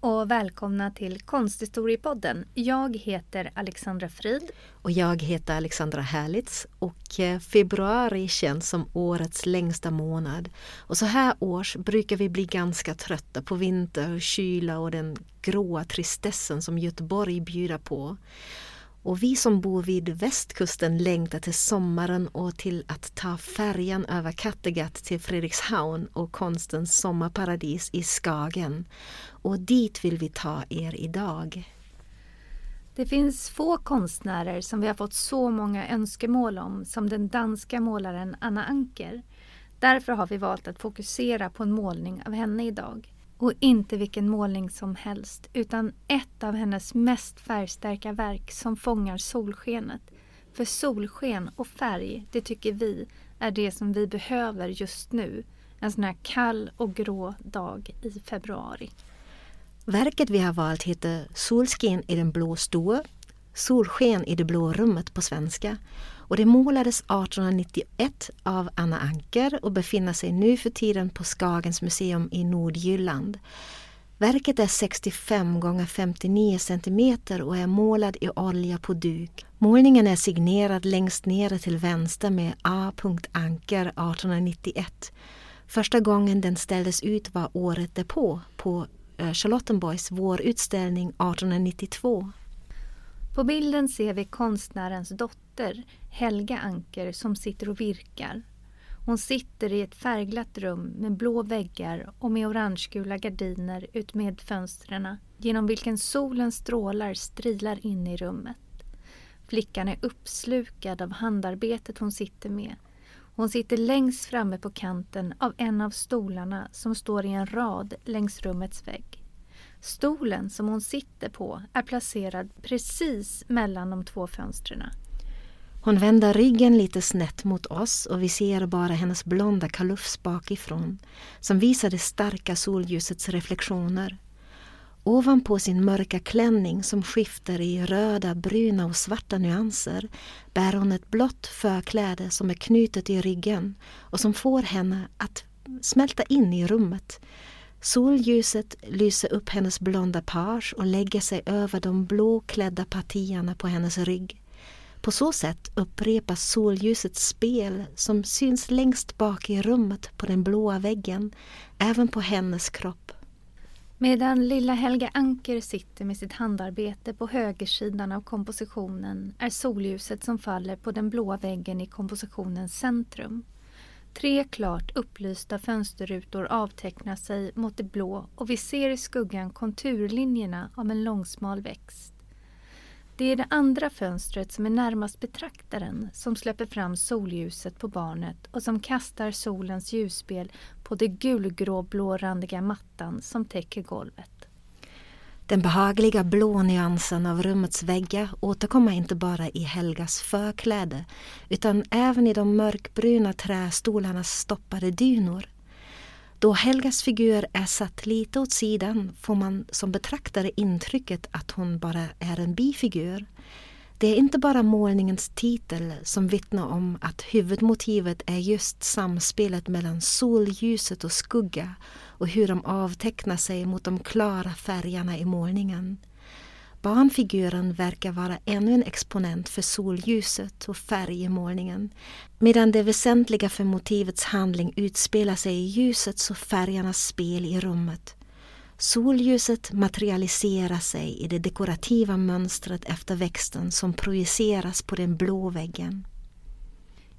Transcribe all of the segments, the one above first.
och välkomna till Konsthistoriepodden. Jag heter Alexandra Frid. Och jag heter Alexandra Härlitz och eh, februari känns som årets längsta månad. Och så här års brukar vi bli ganska trötta på vinter, kyla och den gråa tristessen som Göteborg bjuder på. Och vi som bor vid västkusten längtar till sommaren och till att ta färjan över Kattegatt till Fredrikshavn och konstens sommarparadis i Skagen. Och dit vill vi ta er idag. Det finns få konstnärer som vi har fått så många önskemål om som den danska målaren Anna Anker. Därför har vi valt att fokusera på en målning av henne idag. Och inte vilken målning som helst, utan ett av hennes mest färgstarka verk som fångar solskenet. För solsken och färg, det tycker vi, är det som vi behöver just nu. En sån här kall och grå dag i februari. Verket vi har valt heter Solsken i den blå stå, Solsken i det blå rummet på svenska och det målades 1891 av Anna Anker och befinner sig nu för tiden på Skagens museum i Nordjylland. Verket är 65 gånger 59 cm och är målad i olja på duk. Målningen är signerad längst nere till vänster med A. Anker 1891. Första gången den ställdes ut var året därpå på eh, Charlottenborgs vårutställning 1892. På bilden ser vi konstnärens dotter Helga Anker som sitter och virkar. Hon sitter i ett färgglatt rum med blå väggar och med orangegula gardiner utmed fönstren genom vilken solens strålar strilar in i rummet. Flickan är uppslukad av handarbetet hon sitter med. Hon sitter längst framme på kanten av en av stolarna som står i en rad längs rummets vägg. Stolen som hon sitter på är placerad precis mellan de två fönstren. Hon vänder ryggen lite snett mot oss och vi ser bara hennes blonda kalufs bakifrån som visar det starka solljusets reflektioner. Ovanpå sin mörka klänning som skiftar i röda, bruna och svarta nyanser bär hon ett blått förkläde som är knutet i ryggen och som får henne att smälta in i rummet. Solljuset lyser upp hennes blonda page och lägger sig över de blåklädda partierna på hennes rygg. På så sätt upprepas solljusets spel som syns längst bak i rummet på den blåa väggen, även på hennes kropp. Medan lilla Helga Anker sitter med sitt handarbete på högersidan av kompositionen är solljuset som faller på den blåa väggen i kompositionens centrum. Tre klart upplysta fönsterrutor avtecknar sig mot det blå och vi ser i skuggan konturlinjerna av en långsmal växt. Det är det andra fönstret som är närmast betraktaren som släpper fram solljuset på barnet och som kastar solens ljusspel på det gulgråblårandiga mattan som täcker golvet. Den behagliga blå nyansen av rummets väggar återkommer inte bara i Helgas förkläde utan även i de mörkbruna trästolarnas stoppade dynor. Då Helgas figur är satt lite åt sidan får man som betraktare intrycket att hon bara är en bifigur. Det är inte bara målningens titel som vittnar om att huvudmotivet är just samspelet mellan solljuset och skugga och hur de avtecknar sig mot de klara färgerna i målningen. Barnfiguren verkar vara ännu en exponent för solljuset och färg i målningen medan det väsentliga för motivets handling utspelar sig i ljusets och färgernas spel i rummet. Solljuset materialiserar sig i det dekorativa mönstret efter växten som projiceras på den blå väggen.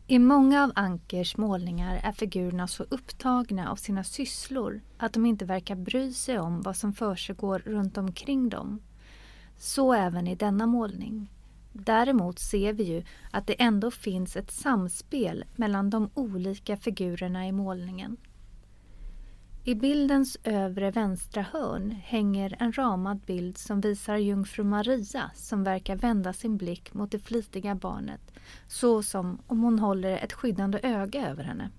I många av Ankers målningar är figurerna så upptagna av sina sysslor att de inte verkar bry sig om vad som försiggår runt omkring dem. Så även i denna målning. Däremot ser vi ju att det ändå finns ett samspel mellan de olika figurerna i målningen. I bildens övre vänstra hörn hänger en ramad bild som visar jungfru Maria som verkar vända sin blick mot det flitiga barnet så som om hon håller ett skyddande öga över henne.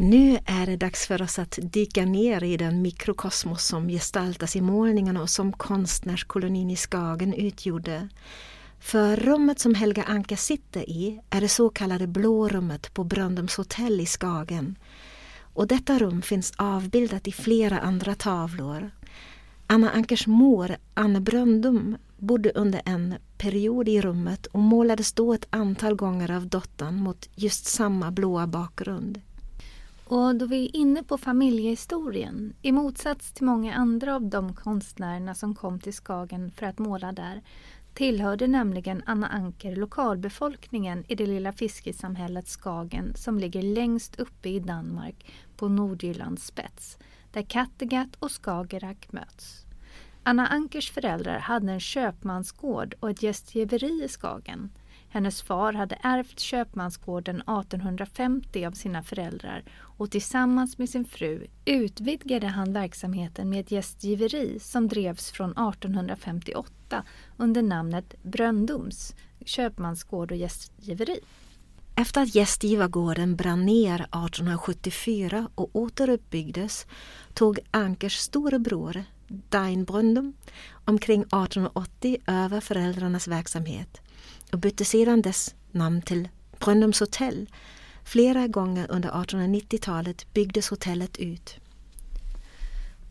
Nu är det dags för oss att dyka ner i den mikrokosmos som gestaltas i målningarna och som konstnärskolonin i Skagen utgjorde. För rummet som Helga Anka sitter i är det så kallade blå rummet på Bröndums hotell i Skagen. Och detta rum finns avbildat i flera andra tavlor. Anna Ankers mor, Anne Bröndum, bodde under en period i rummet och målades då ett antal gånger av dottern mot just samma blåa bakgrund. Och då vi är inne på familjehistorien, i motsats till många andra av de konstnärerna som kom till Skagen för att måla där, tillhörde nämligen Anna Anker lokalbefolkningen i det lilla fiskesamhället Skagen som ligger längst uppe i Danmark på Nordjyllands spets, där Kattegatt och Skagerrak möts. Anna Ankers föräldrar hade en köpmansgård och ett gästgiveri i Skagen. Hennes far hade ärvt köpmansgården 1850 av sina föräldrar och tillsammans med sin fru utvidgade han verksamheten med ett gästgiveri som drevs från 1858 under namnet Bröndums köpmansgård och gästgiveri. Efter att gästgivargården brann ner 1874 och återuppbyggdes tog Ankers storebror Dain Bröndum omkring 1880 över föräldrarnas verksamhet och bytte sedan dess namn till Brönnums hotell. Flera gånger under 1890-talet byggdes hotellet ut.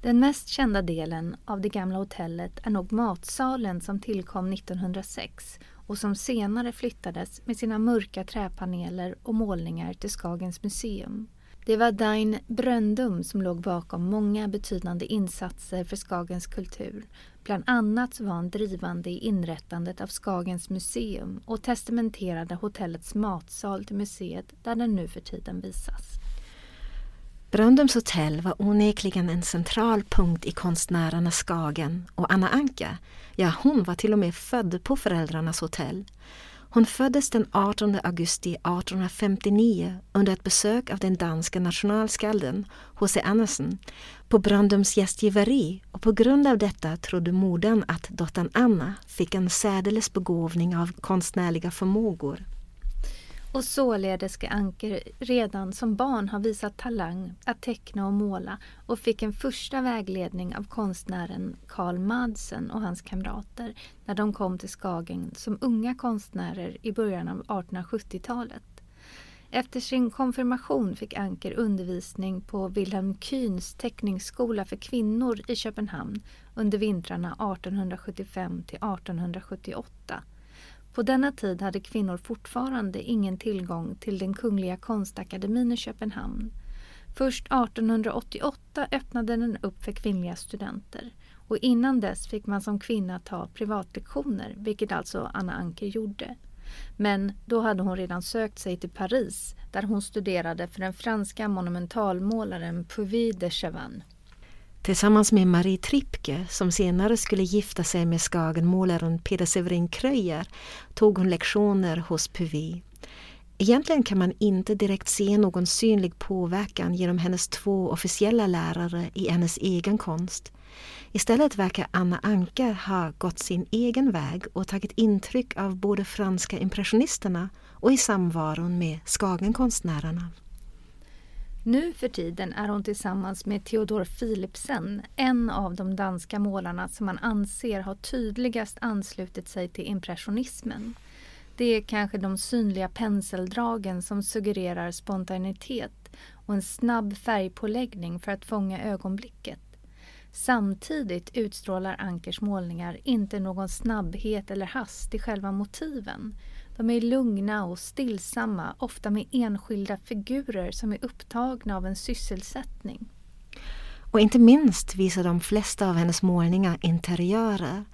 Den mest kända delen av det gamla hotellet är nog matsalen som tillkom 1906 och som senare flyttades med sina mörka träpaneler och målningar till Skagens museum. Det var Dain Bröndum som låg bakom många betydande insatser för Skagens kultur. Bland annat var han drivande i inrättandet av Skagens museum och testamenterade hotellets matsal till museet där den nu för tiden visas. Bröndums hotell var onekligen en central punkt i konstnärerna Skagen och Anna Anka, ja hon var till och med född på föräldrarnas hotell. Hon föddes den 18 augusti 1859 under ett besök av den danska nationalskalden H.C. Andersen på Brandums gästgiveri och på grund av detta trodde modern att dottern Anna fick en särdeles begåvning av konstnärliga förmågor. Och således ska Anker redan som barn ha visat talang att teckna och måla och fick en första vägledning av konstnären Karl Madsen och hans kamrater när de kom till Skagen som unga konstnärer i början av 1870-talet. Efter sin konfirmation fick Anker undervisning på Wilhelm Kühns teckningsskola för kvinnor i Köpenhamn under vintrarna 1875 till 1878 på denna tid hade kvinnor fortfarande ingen tillgång till den Kungliga Konstakademin i Köpenhamn. Först 1888 öppnade den upp för kvinnliga studenter och innan dess fick man som kvinna ta privatlektioner, vilket alltså Anna Anker gjorde. Men då hade hon redan sökt sig till Paris där hon studerade för den franska monumentalmålaren Puvis de Chavannes. Tillsammans med Marie Tripke, som senare skulle gifta sig med Skagenmålaren Peder Severin Kröjer, tog hon lektioner hos Puvi. Egentligen kan man inte direkt se någon synlig påverkan genom hennes två officiella lärare i hennes egen konst. Istället verkar Anna Anker ha gått sin egen väg och tagit intryck av både franska impressionisterna och i samvaron med Skagenkonstnärerna. Nu för tiden är hon tillsammans med Theodor Philipsen, en av de danska målarna som man anser har tydligast anslutit sig till impressionismen. Det är kanske de synliga penseldragen som suggererar spontanitet och en snabb färgpåläggning för att fånga ögonblicket. Samtidigt utstrålar Ankers målningar inte någon snabbhet eller hast i själva motiven de är lugna och stillsamma, ofta med enskilda figurer som är upptagna av en sysselsättning. Och inte minst visar de flesta av hennes målningar interiörer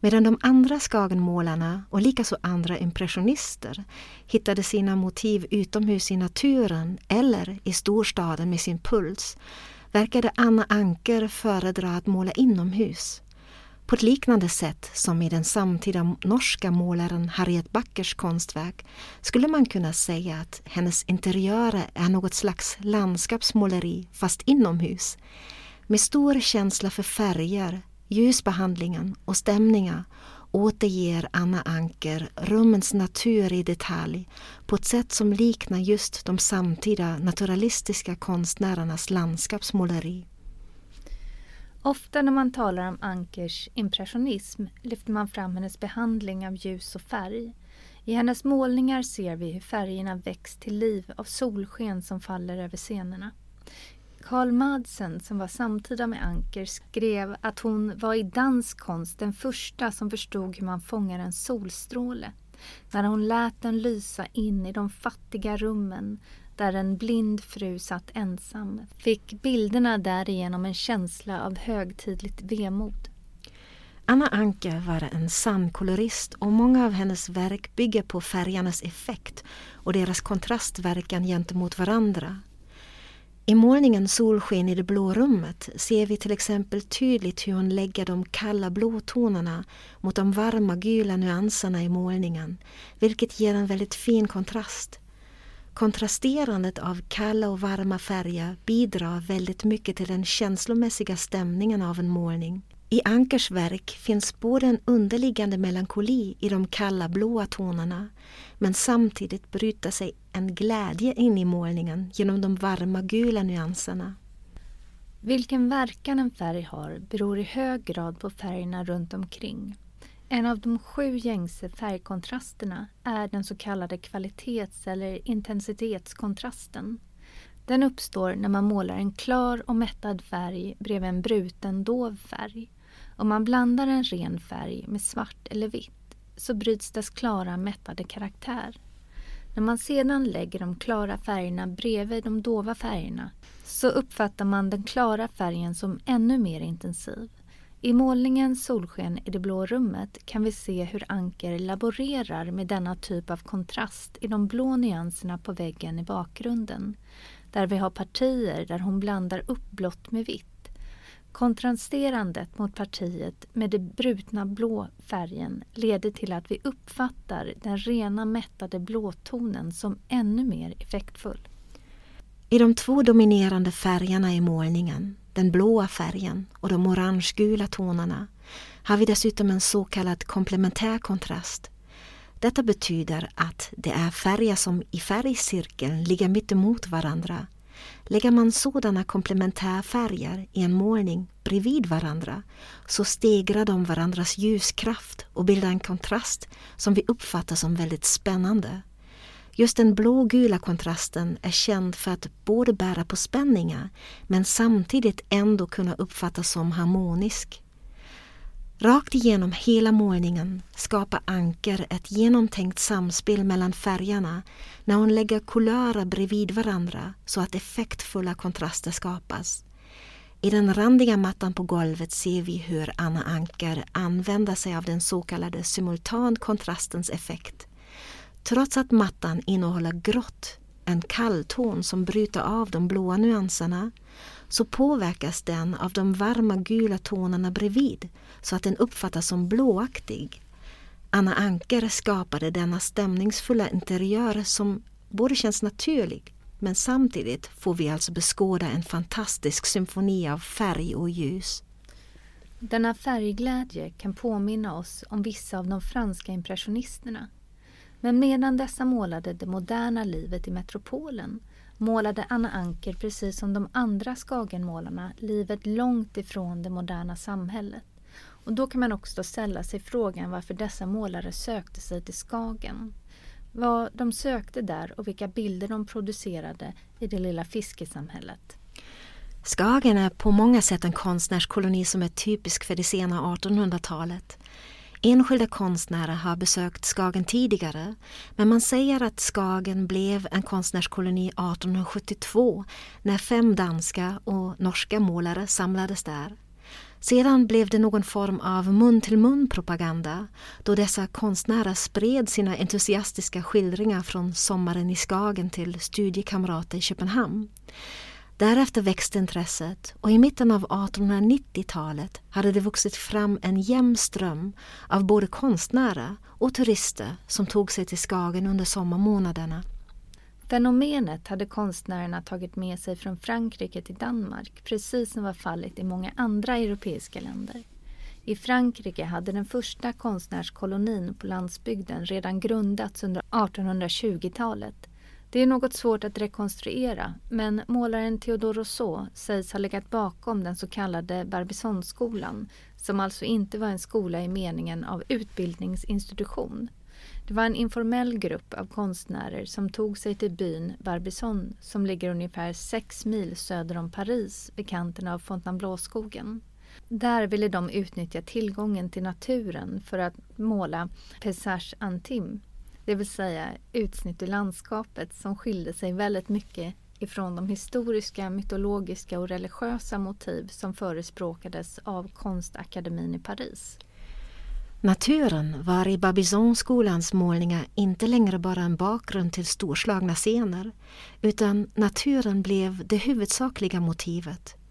medan de andra Skagenmålarna och likaså andra impressionister hittade sina motiv utomhus i naturen eller i storstaden med sin puls verkade Anna Anker föredra att måla inomhus. På ett liknande sätt som i den samtida norska målaren Harriet Backers konstverk skulle man kunna säga att hennes interiörer är något slags landskapsmåleri fast inomhus. Med stor känsla för färger, ljusbehandlingen och stämningar återger Anna Anker rummens natur i detalj på ett sätt som liknar just de samtida naturalistiska konstnärernas landskapsmåleri. Ofta när man talar om Ankers impressionism lyfter man fram hennes behandling av ljus och färg. I hennes målningar ser vi hur färgerna väcks till liv av solsken som faller över scenerna. Karl Madsen, som var samtida med Anker, skrev att hon var i dansk konst den första som förstod hur man fångar en solstråle. När hon lät den lysa in i de fattiga rummen där en blind fru satt ensam fick bilderna därigenom en känsla av högtidligt vemod. Anna Anka var en sann kolorist och många av hennes verk bygger på färgernas effekt och deras kontrastverkan gentemot varandra. I målningen Solsken i det blå rummet ser vi till exempel tydligt hur hon lägger de kalla blåtonerna mot de varma gula nyanserna i målningen, vilket ger en väldigt fin kontrast. Kontrasterandet av kalla och varma färger bidrar väldigt mycket till den känslomässiga stämningen av en målning. I Ankers verk finns både en underliggande melankoli i de kalla blåa tonerna men samtidigt bryter sig en glädje in i målningen genom de varma gula nyanserna. Vilken verkan en färg har beror i hög grad på färgerna runt omkring. En av de sju gängse färgkontrasterna är den så kallade kvalitets eller intensitetskontrasten. Den uppstår när man målar en klar och mättad färg bredvid en bruten dov färg. Om man blandar en ren färg med svart eller vitt så bryts dess klara mättade karaktär. När man sedan lägger de klara färgerna bredvid de dova färgerna så uppfattar man den klara färgen som ännu mer intensiv. I målningen Solsken i det blå rummet kan vi se hur Anker laborerar med denna typ av kontrast i de blå nyanserna på väggen i bakgrunden. Där vi har partier där hon blandar upp blått med vitt Kontrasterandet mot partiet med den brutna blå färgen leder till att vi uppfattar den rena mättade blåtonen som ännu mer effektfull. I de två dominerande färgerna i målningen, den blåa färgen och de orangegula tonerna, har vi dessutom en så kallad komplementär kontrast. Detta betyder att det är färger som i färgcirkeln ligger mitt emot varandra Lägger man sådana komplementärfärger i en målning bredvid varandra så stegrar de varandras ljuskraft och bildar en kontrast som vi uppfattar som väldigt spännande. Just den blågula kontrasten är känd för att både bära på spänningar men samtidigt ändå kunna uppfattas som harmonisk. Rakt igenom hela målningen skapar Anker ett genomtänkt samspel mellan färgerna när hon lägger kulörer bredvid varandra så att effektfulla kontraster skapas. I den randiga mattan på golvet ser vi hur Anna Anker använder sig av den så kallade simultankontrastens effekt. Trots att mattan innehåller grått, en kallton som bryter av de blåa nyanserna, så påverkas den av de varma gula tonerna bredvid så att den uppfattas som blåaktig. Anna Anker skapade denna stämningsfulla interiör som både känns naturlig men samtidigt får vi alltså beskåda en fantastisk symfoni av färg och ljus. Denna färgglädje kan påminna oss om vissa av de franska impressionisterna. Men medan dessa målade det moderna livet i metropolen målade Anna Anker precis som de andra Skagenmålarna livet långt ifrån det moderna samhället. Och då kan man också ställa sig frågan varför dessa målare sökte sig till Skagen. Vad de sökte där och vilka bilder de producerade i det lilla fiskesamhället. Skagen är på många sätt en konstnärskoloni som är typisk för det sena 1800-talet. Enskilda konstnärer har besökt Skagen tidigare men man säger att Skagen blev en konstnärskoloni 1872 när fem danska och norska målare samlades där. Sedan blev det någon form av mun-till-mun propaganda då dessa konstnärer spred sina entusiastiska skildringar från sommaren i Skagen till studiekamrater i Köpenhamn. Därefter växte intresset och i mitten av 1890-talet hade det vuxit fram en jämn ström av både konstnärer och turister som tog sig till Skagen under sommarmånaderna. Fenomenet hade konstnärerna tagit med sig från Frankrike till Danmark precis som var fallet i många andra europeiska länder. I Frankrike hade den första konstnärskolonin på landsbygden redan grundats under 1820-talet det är något svårt att rekonstruera men målaren Theodore Rousseau sägs ha legat bakom den så kallade Barbizonskolan som alltså inte var en skola i meningen av utbildningsinstitution. Det var en informell grupp av konstnärer som tog sig till byn Barbizon som ligger ungefär sex mil söder om Paris vid kanten av Fontainebleau-skogen. Där ville de utnyttja tillgången till naturen för att måla Pessage Intime det vill säga utsnitt ur landskapet som skilde sig väldigt mycket ifrån de historiska, mytologiska och religiösa motiv som förespråkades av Konstakademin i Paris. Naturen var i Babisonskolans målningar inte längre bara en bakgrund till storslagna scener utan naturen blev det huvudsakliga motivet.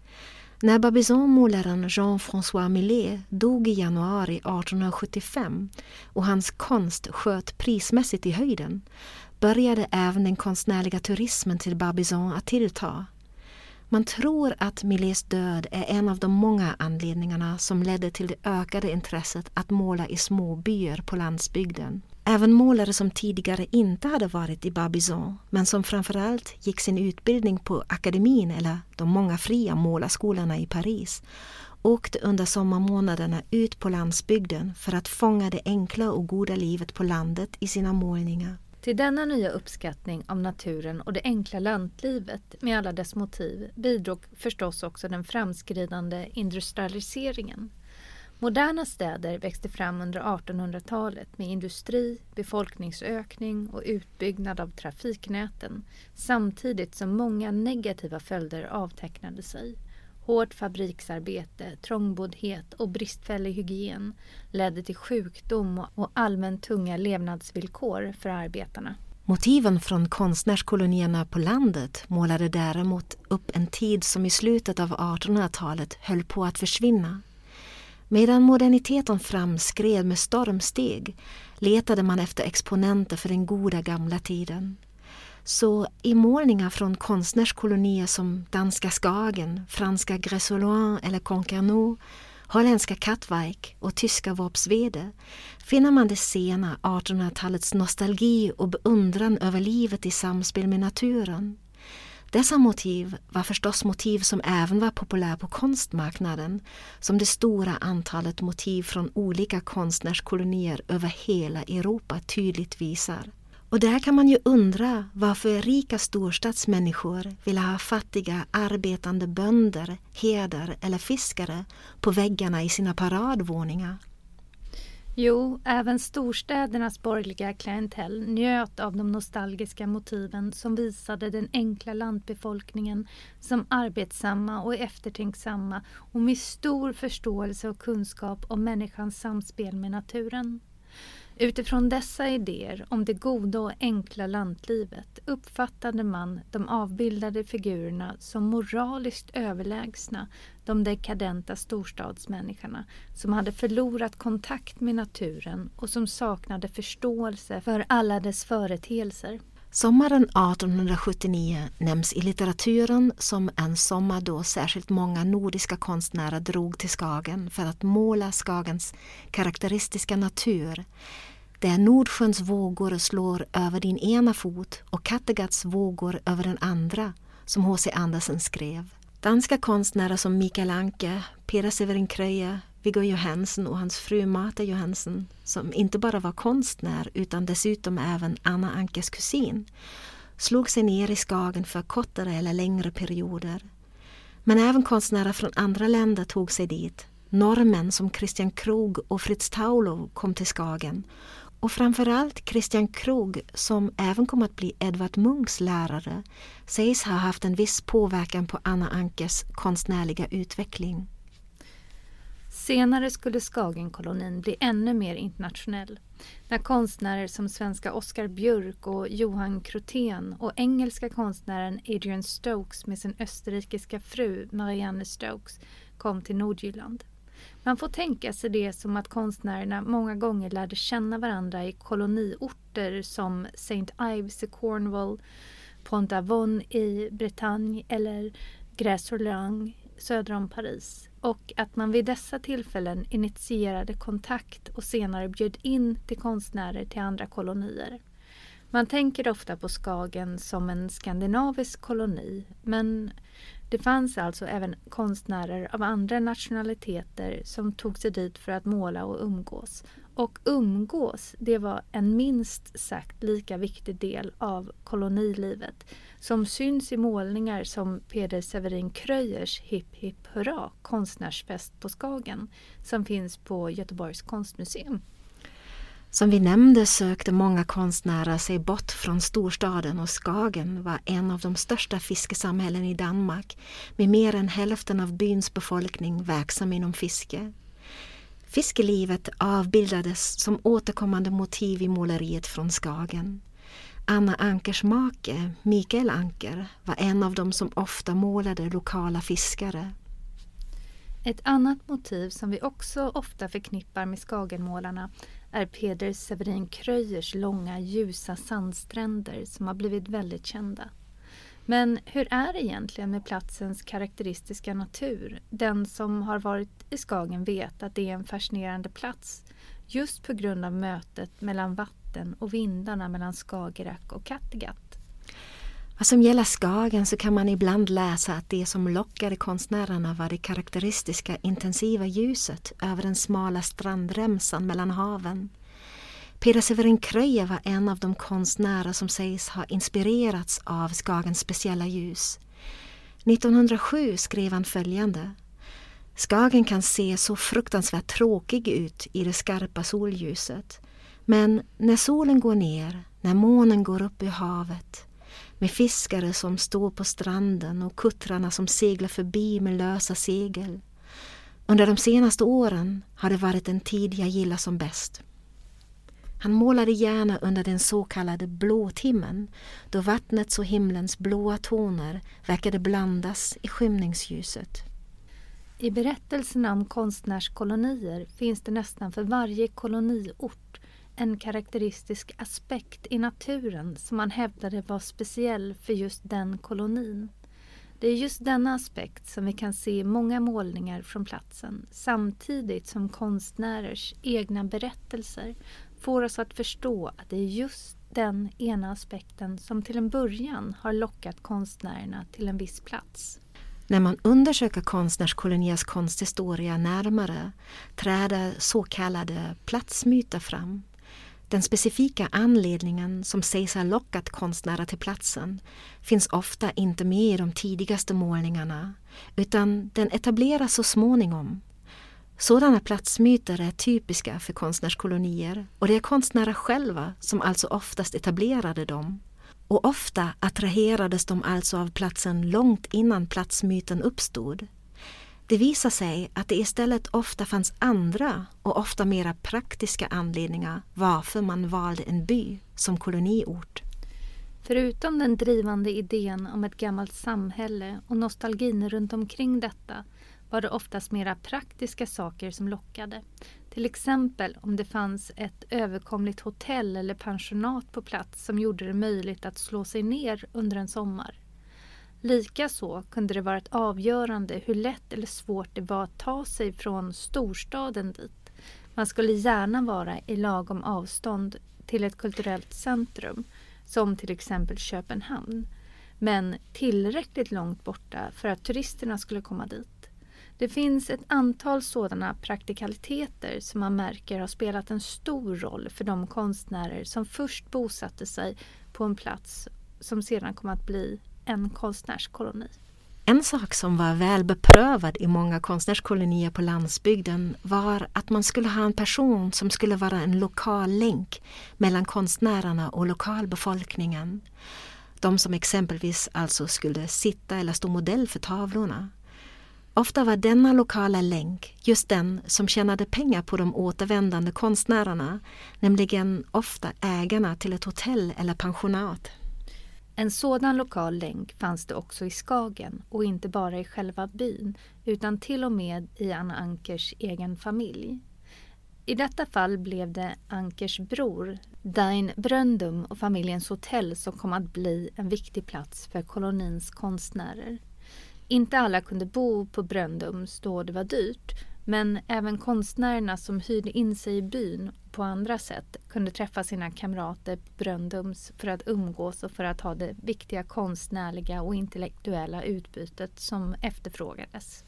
När Barbizon-målaren Jean-François Millet dog i januari 1875 och hans konst sköt prismässigt i höjden började även den konstnärliga turismen till Barbizon att tillta. Man tror att Millets död är en av de många anledningarna som ledde till det ökade intresset att måla i små byar på landsbygden. Även målare som tidigare inte hade varit i Barbizon men som framförallt gick sin utbildning på akademin eller de många fria målarskolorna i Paris åkte under sommarmånaderna ut på landsbygden för att fånga det enkla och goda livet på landet i sina målningar. Till denna nya uppskattning av naturen och det enkla lantlivet med alla dess motiv bidrog förstås också den framskridande industrialiseringen. Moderna städer växte fram under 1800-talet med industri, befolkningsökning och utbyggnad av trafiknäten samtidigt som många negativa följder avtecknade sig. Hårt fabriksarbete, trångboddhet och bristfällig hygien ledde till sjukdom och allmänt tunga levnadsvillkor för arbetarna. Motiven från konstnärskolonierna på landet målade däremot upp en tid som i slutet av 1800-talet höll på att försvinna. Medan moderniteten framskred med stormsteg letade man efter exponenter för den goda gamla tiden. Så i målningar från konstnärskolonier som danska Skagen, franska Gressoloin eller Concarneau, holländska Katwijk och tyska Worpswede finner man det sena 1800-talets nostalgi och beundran över livet i samspel med naturen. Dessa motiv var förstås motiv som även var populära på konstmarknaden som det stora antalet motiv från olika konstnärskolonier över hela Europa tydligt visar. Och där kan man ju undra varför rika storstadsmänniskor vill ha fattiga arbetande bönder, herdar eller fiskare på väggarna i sina paradvåningar. Jo, även storstädernas borgerliga klientell njöt av de nostalgiska motiven som visade den enkla lantbefolkningen som arbetsamma och eftertänksamma och med stor förståelse och kunskap om människans samspel med naturen. Utifrån dessa idéer om det goda och enkla lantlivet uppfattade man de avbildade figurerna som moraliskt överlägsna de dekadenta storstadsmänniskorna som hade förlorat kontakt med naturen och som saknade förståelse för alla dess företeelser. Sommaren 1879 nämns i litteraturen som en sommar då särskilt många nordiska konstnärer drog till Skagen för att måla Skagens karaktäristiska natur där Nordsjöns vågor slår över din ena fot och Kattegats vågor över den andra, som H.C. Andersen skrev. Danska konstnärer som Mikael Anke, Peder Severin Kröje, Viggo Johansen och hans fru Marta Johansen, som inte bara var konstnär utan dessutom även Anna Ankes kusin, slog sig ner i Skagen för kortare eller längre perioder. Men även konstnärer från andra länder tog sig dit. Norrmän som Christian Krog och Fritz Taulow kom till Skagen och framförallt Christian Krog, som även kom att bli Edvard Munchs lärare, sägs ha haft en viss påverkan på Anna Ankes konstnärliga utveckling. Senare skulle Skagenkolonin bli ännu mer internationell när konstnärer som svenska Oscar Björk och Johan Krotén och engelska konstnären Adrian Stokes med sin österrikiska fru Marianne Stokes kom till Nordjylland. Man får tänka sig det som att konstnärerna många gånger lärde känna varandra i koloniorter som St. Ives i Cornwall, Pont-Avon i Bretagne eller Grès-sur-Lange söder om Paris och att man vid dessa tillfällen initierade kontakt och senare bjöd in till konstnärer till andra kolonier. Man tänker ofta på Skagen som en skandinavisk koloni men det fanns alltså även konstnärer av andra nationaliteter som tog sig dit för att måla och umgås. Och umgås, det var en minst sagt lika viktig del av kolonilivet som syns i målningar som Peder Severin Kröjers Hipp Hipp Hurra, konstnärsfest på Skagen, som finns på Göteborgs konstmuseum. Som vi nämnde sökte många konstnärer sig bort från storstaden och Skagen var en av de största fiskesamhällen i Danmark med mer än hälften av byns befolkning verksam inom fiske. Fiskelivet avbildades som återkommande motiv i måleriet från Skagen. Anna Ankers make, Mikael Anker, var en av dem som ofta målade lokala fiskare. Ett annat motiv som vi också ofta förknippar med Skagenmålarna är Peder Severin Kröjers långa ljusa sandstränder som har blivit väldigt kända. Men hur är det egentligen med platsens karaktäristiska natur? Den som har varit i Skagen vet att det är en fascinerande plats just på grund av mötet mellan vatten och vindarna mellan Skagerrak och Kattegatt. Vad som gäller Skagen så kan man ibland läsa att det som lockade konstnärerna var det karaktäristiska intensiva ljuset över den smala strandremsan mellan haven. Peder Severin Kröje var en av de konstnärer som sägs ha inspirerats av Skagens speciella ljus. 1907 skrev han följande. Skagen kan se så fruktansvärt tråkig ut i det skarpa solljuset. Men när solen går ner, när månen går upp i havet med fiskare som står på stranden och kuttrarna som seglar förbi med lösa segel. Under de senaste åren har det varit en tid jag gillar som bäst. Han målade gärna under den så kallade blåtimmen då vattnets och himlens blåa toner verkade blandas i skymningsljuset. I berättelserna om konstnärskolonier finns det nästan för varje koloniort en karaktäristisk aspekt i naturen som man hävdade var speciell för just den kolonin. Det är just denna aspekt som vi kan se i många målningar från platsen samtidigt som konstnärers egna berättelser får oss att förstå att det är just den ena aspekten som till en början har lockat konstnärerna till en viss plats. När man undersöker konstnärskoloniers konsthistoria närmare träder så kallade platsmyter fram den specifika anledningen som sägs ha lockat konstnärer till platsen finns ofta inte med i de tidigaste målningarna utan den etableras så småningom. Sådana platsmyter är typiska för konstnärskolonier och det är konstnärer själva som alltså oftast etablerade dem. Och ofta attraherades de alltså av platsen långt innan platsmyten uppstod. Det visar sig att det istället ofta fanns andra och ofta mera praktiska anledningar varför man valde en by som koloniort. Förutom den drivande idén om ett gammalt samhälle och nostalgin runt omkring detta var det oftast mera praktiska saker som lockade. Till exempel om det fanns ett överkomligt hotell eller pensionat på plats som gjorde det möjligt att slå sig ner under en sommar. Likaså kunde det varit avgörande hur lätt eller svårt det var att ta sig från storstaden dit. Man skulle gärna vara i lagom avstånd till ett kulturellt centrum som till exempel Köpenhamn men tillräckligt långt borta för att turisterna skulle komma dit. Det finns ett antal sådana praktikaliteter som man märker har spelat en stor roll för de konstnärer som först bosatte sig på en plats som sedan kom att bli en konstnärskoloni. En sak som var väl beprövad i många konstnärskolonier på landsbygden var att man skulle ha en person som skulle vara en lokal länk mellan konstnärerna och lokalbefolkningen. De som exempelvis alltså skulle sitta eller stå modell för tavlorna. Ofta var denna lokala länk just den som tjänade pengar på de återvändande konstnärerna, nämligen ofta ägarna till ett hotell eller pensionat. En sådan lokal länk fanns det också i Skagen och inte bara i själva byn utan till och med i Anna Ankers egen familj. I detta fall blev det Ankers bror, Dain Bröndum och familjens hotell som kom att bli en viktig plats för kolonins konstnärer. Inte alla kunde bo på Bröndums då det var dyrt men även konstnärerna som hyrde in sig i byn på andra sätt kunde träffa sina kamrater på Bröndums för att umgås och för att ha det viktiga konstnärliga och intellektuella utbytet som efterfrågades.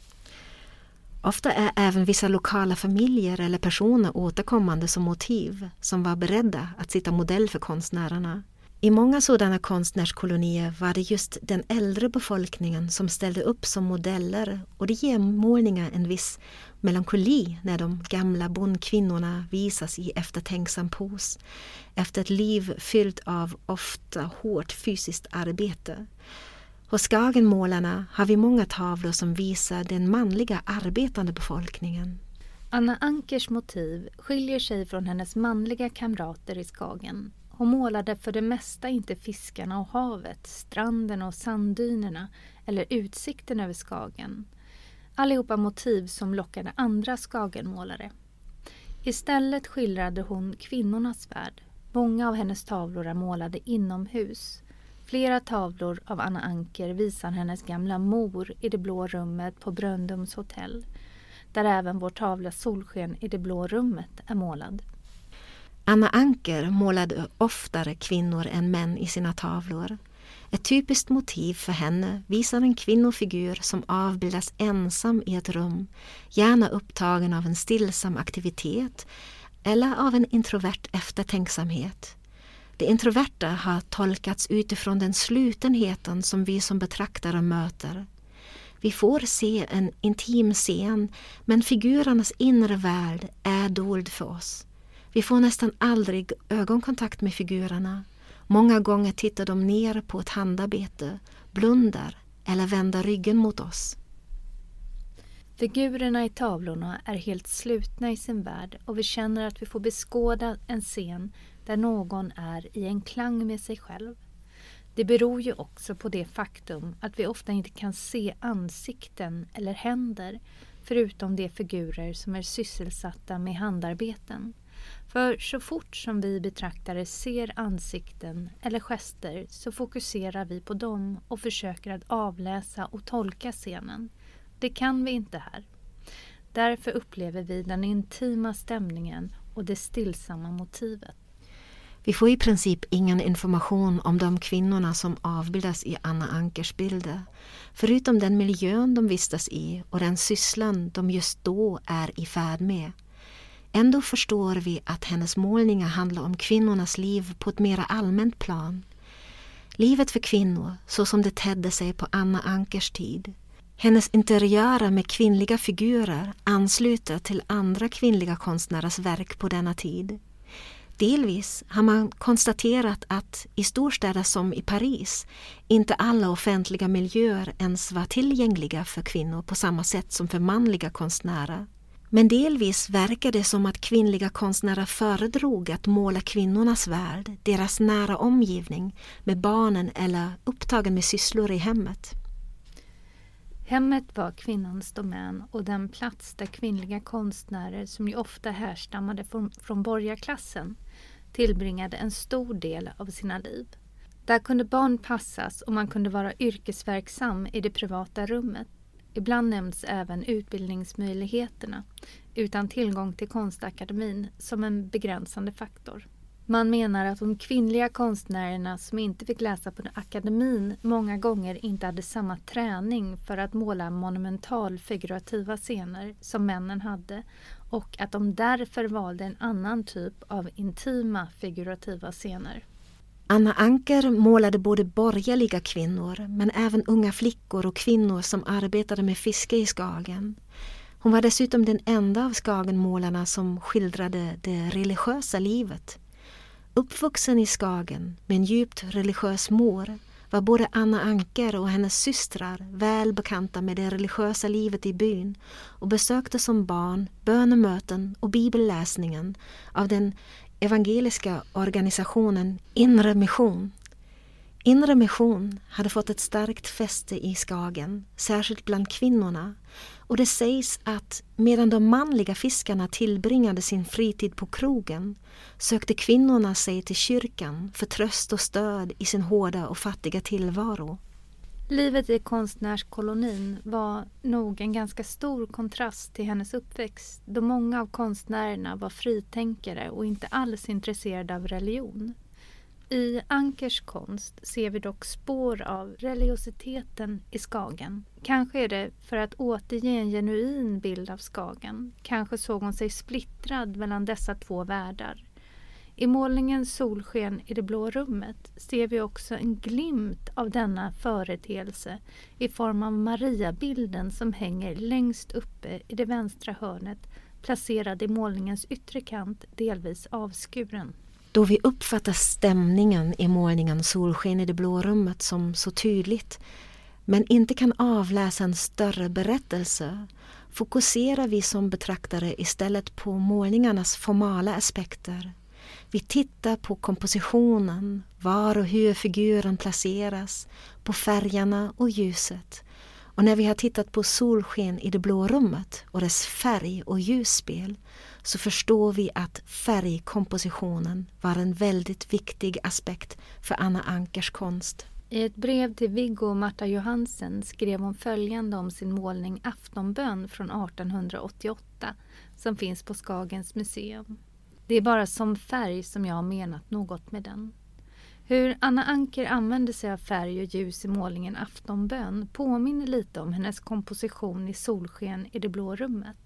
Ofta är även vissa lokala familjer eller personer återkommande som motiv som var beredda att sitta modell för konstnärerna. I många sådana konstnärskolonier var det just den äldre befolkningen som ställde upp som modeller och det ger målningar en viss melankoli när de gamla bondkvinnorna visas i eftertänksam pos efter ett liv fyllt av ofta hårt fysiskt arbete. Hos Skagenmålarna har vi många tavlor som visar den manliga arbetande befolkningen. Anna Ankers motiv skiljer sig från hennes manliga kamrater i Skagen. Hon målade för det mesta inte fiskarna och havet, stranden och sanddynerna eller utsikten över Skagen. Allihopa motiv som lockade andra Skagenmålare. Istället skildrade hon kvinnornas värld. Många av hennes tavlor är målade inomhus. Flera tavlor av Anna Anker visar hennes gamla mor i det blå rummet på Bröndums hotell, där även vår tavla Solsken i det blå rummet är målad. Anna Anker målade oftare kvinnor än män i sina tavlor. Ett typiskt motiv för henne visar en kvinnofigur som avbildas ensam i ett rum, gärna upptagen av en stillsam aktivitet eller av en introvert eftertänksamhet. Det introverta har tolkats utifrån den slutenheten som vi som betraktare möter. Vi får se en intim scen men figurernas inre värld är dold för oss. Vi får nästan aldrig ögonkontakt med figurerna. Många gånger tittar de ner på ett handarbete, blundar eller vänder ryggen mot oss. Figurerna i tavlorna är helt slutna i sin värld och vi känner att vi får beskåda en scen där någon är i en klang med sig själv. Det beror ju också på det faktum att vi ofta inte kan se ansikten eller händer förutom de figurer som är sysselsatta med handarbeten. För så fort som vi betraktare ser ansikten eller gester så fokuserar vi på dem och försöker att avläsa och tolka scenen. Det kan vi inte här. Därför upplever vi den intima stämningen och det stillsamma motivet. Vi får i princip ingen information om de kvinnorna som avbildas i Anna Ankers bilder, förutom den miljön de vistas i och den sysslan de just då är i färd med. Ändå förstår vi att hennes målningar handlar om kvinnornas liv på ett mer allmänt plan. Livet för kvinnor, så som det tedde sig på Anna Ankers tid. Hennes interiörer med kvinnliga figurer ansluter till andra kvinnliga konstnärers verk på denna tid. Delvis har man konstaterat att i storstäder som i Paris inte alla offentliga miljöer ens var tillgängliga för kvinnor på samma sätt som för manliga konstnärer. Men delvis verkar det som att kvinnliga konstnärer föredrog att måla kvinnornas värld, deras nära omgivning, med barnen eller upptagen med sysslor i hemmet. Hemmet var kvinnans domän och den plats där kvinnliga konstnärer, som ju ofta härstammade från, från borgarklassen, tillbringade en stor del av sina liv. Där kunde barn passas och man kunde vara yrkesverksam i det privata rummet. Ibland nämns även utbildningsmöjligheterna utan tillgång till konstakademin som en begränsande faktor. Man menar att de kvinnliga konstnärerna som inte fick läsa på akademin många gånger inte hade samma träning för att måla monumental figurativa scener som männen hade och att de därför valde en annan typ av intima figurativa scener. Anna Anker målade både borgerliga kvinnor men även unga flickor och kvinnor som arbetade med fiske i Skagen. Hon var dessutom den enda av Skagenmålarna som skildrade det religiösa livet. Uppvuxen i Skagen med en djupt religiös mor var både Anna Anker och hennes systrar väl bekanta med det religiösa livet i byn och besökte som barn bönemöten och bibelläsningen av den evangeliska organisationen Inre Mission. Inre Mission hade fått ett starkt fäste i Skagen, särskilt bland kvinnorna och det sägs att medan de manliga fiskarna tillbringade sin fritid på krogen sökte kvinnorna sig till kyrkan för tröst och stöd i sin hårda och fattiga tillvaro. Livet i konstnärskolonin var nog en ganska stor kontrast till hennes uppväxt då många av konstnärerna var fritänkare och inte alls intresserade av religion. I Ankers konst ser vi dock spår av religiositeten i Skagen. Kanske är det för att återge en genuin bild av Skagen. Kanske såg hon sig splittrad mellan dessa två världar. I målningen Solsken i det blå rummet ser vi också en glimt av denna företeelse i form av Mariabilden som hänger längst uppe i det vänstra hörnet placerad i målningens yttre kant delvis avskuren. Då vi uppfattar stämningen i målningen Solsken i det blå rummet som så tydligt men inte kan avläsa en större berättelse fokuserar vi som betraktare istället på målningarnas formala aspekter. Vi tittar på kompositionen, var och hur figuren placeras, på färgerna och ljuset. Och när vi har tittat på solsken i det blå rummet och dess färg och ljusspel så förstår vi att färgkompositionen var en väldigt viktig aspekt för Anna Ankers konst. I ett brev till Viggo och Marta Johansen skrev hon följande om sin målning Aftonbön från 1888 som finns på Skagens museum. Det är bara som färg som jag har menat något med den. Hur Anna Anker använder sig av färg och ljus i målningen Aftonbön påminner lite om hennes komposition i Solsken i det blå rummet.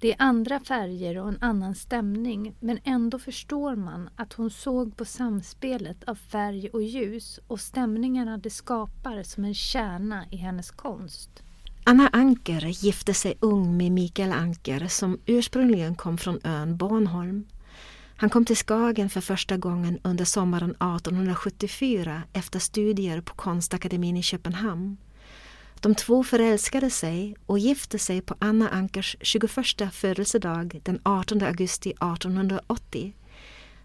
Det är andra färger och en annan stämning men ändå förstår man att hon såg på samspelet av färg och ljus och stämningarna det skapar som en kärna i hennes konst. Anna Anker gifte sig ung med Mikael Anker som ursprungligen kom från ön Bornholm. Han kom till Skagen för första gången under sommaren 1874 efter studier på Konstakademin i Köpenhamn. De två förälskade sig och gifte sig på Anna Ankers 21 födelsedag den 18 augusti 1880.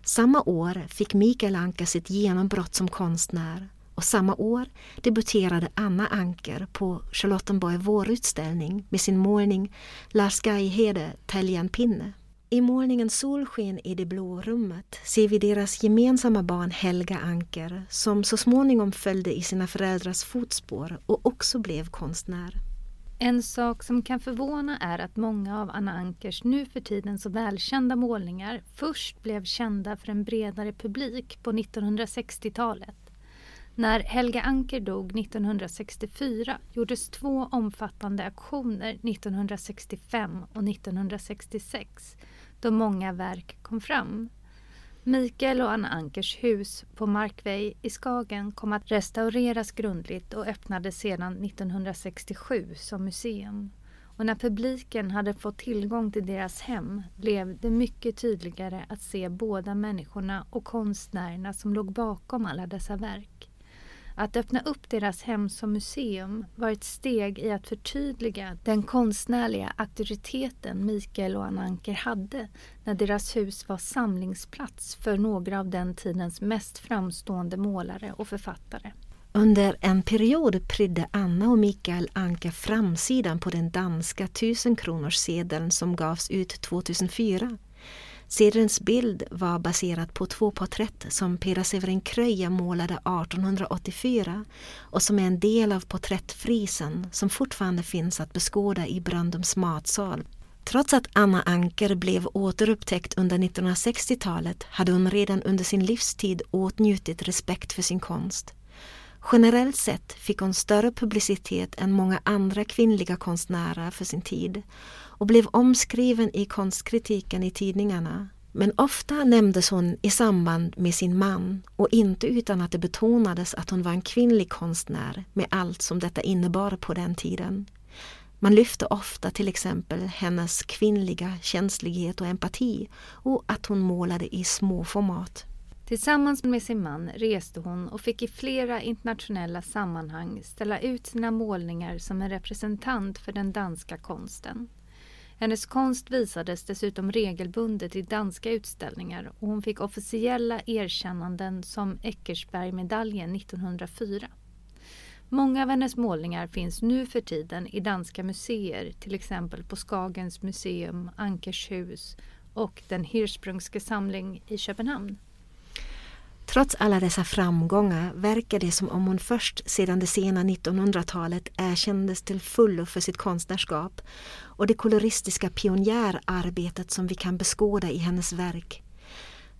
Samma år fick Mikael Anker sitt genombrott som konstnär och samma år debuterade Anna Anker på Charlottenborg vårutställning med sin målning Lars Gaihede Täljan pinne. I målningen Solsken i det blå rummet ser vi deras gemensamma barn Helga Anker som så småningom följde i sina föräldrars fotspår och också blev konstnär. En sak som kan förvåna är att många av Anna Ankers nu för tiden så välkända målningar först blev kända för en bredare publik på 1960-talet. När Helga Anker dog 1964 gjordes två omfattande aktioner 1965 och 1966 då många verk kom fram. Mikael och Anna Ankers hus på Markvej i Skagen kom att restaureras grundligt och öppnades sedan 1967 som museum. Och när publiken hade fått tillgång till deras hem blev det mycket tydligare att se båda människorna och konstnärerna som låg bakom alla dessa verk. Att öppna upp deras hem som museum var ett steg i att förtydliga den konstnärliga auktoriteten Mikael och Anna Anker hade när deras hus var samlingsplats för några av den tidens mest framstående målare och författare. Under en period prydde Anna och Mikael Anker framsidan på den danska tusenkronorssedeln som gavs ut 2004. Sedelns bild var baserad på två porträtt som Peder Severin Kröja målade 1884 och som är en del av porträttfrisen som fortfarande finns att beskåda i Brandums matsal. Trots att Anna Anker blev återupptäckt under 1960-talet hade hon redan under sin livstid åtnjutit respekt för sin konst. Generellt sett fick hon större publicitet än många andra kvinnliga konstnärer för sin tid och blev omskriven i konstkritiken i tidningarna. Men ofta nämndes hon i samband med sin man och inte utan att det betonades att hon var en kvinnlig konstnär med allt som detta innebar på den tiden. Man lyfte ofta till exempel hennes kvinnliga känslighet och empati och att hon målade i små format. Tillsammans med sin man reste hon och fick i flera internationella sammanhang ställa ut sina målningar som en representant för den danska konsten. Hennes konst visades dessutom regelbundet i danska utställningar och hon fick officiella erkännanden som Eckersbergmedaljen 1904. Många av hennes målningar finns nu för tiden i danska museer, till exempel på Skagens museum, Ankershus och den Hirschsprungske samling i Köpenhamn. Trots alla dessa framgångar verkar det som om hon först sedan det sena 1900-talet erkändes till fullo för sitt konstnärskap och det koloristiska pionjärarbetet som vi kan beskåda i hennes verk.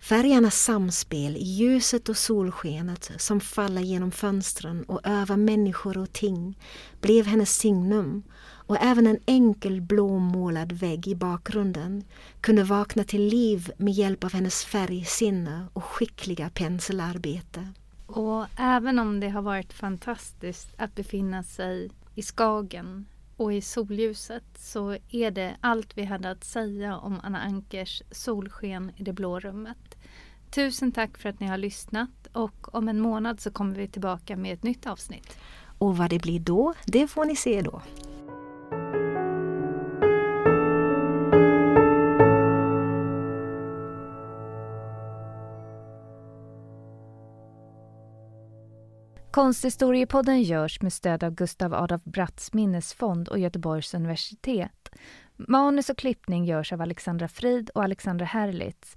Färgernas samspel i ljuset och solskenet som faller genom fönstren och över människor och ting blev hennes signum och även en enkel blåmålad vägg i bakgrunden kunde vakna till liv med hjälp av hennes färgsinne och skickliga penselarbete. Och även om det har varit fantastiskt att befinna sig i Skagen och i solljuset så är det allt vi hade att säga om Anna Ankers solsken i det blå rummet. Tusen tack för att ni har lyssnat och om en månad så kommer vi tillbaka med ett nytt avsnitt. Och vad det blir då, det får ni se då. Konsthistoriepodden görs med stöd av Gustav Adolf Bratts minnesfond och Göteborgs universitet. Manus och klippning görs av Alexandra Frid och Alexandra Herlitz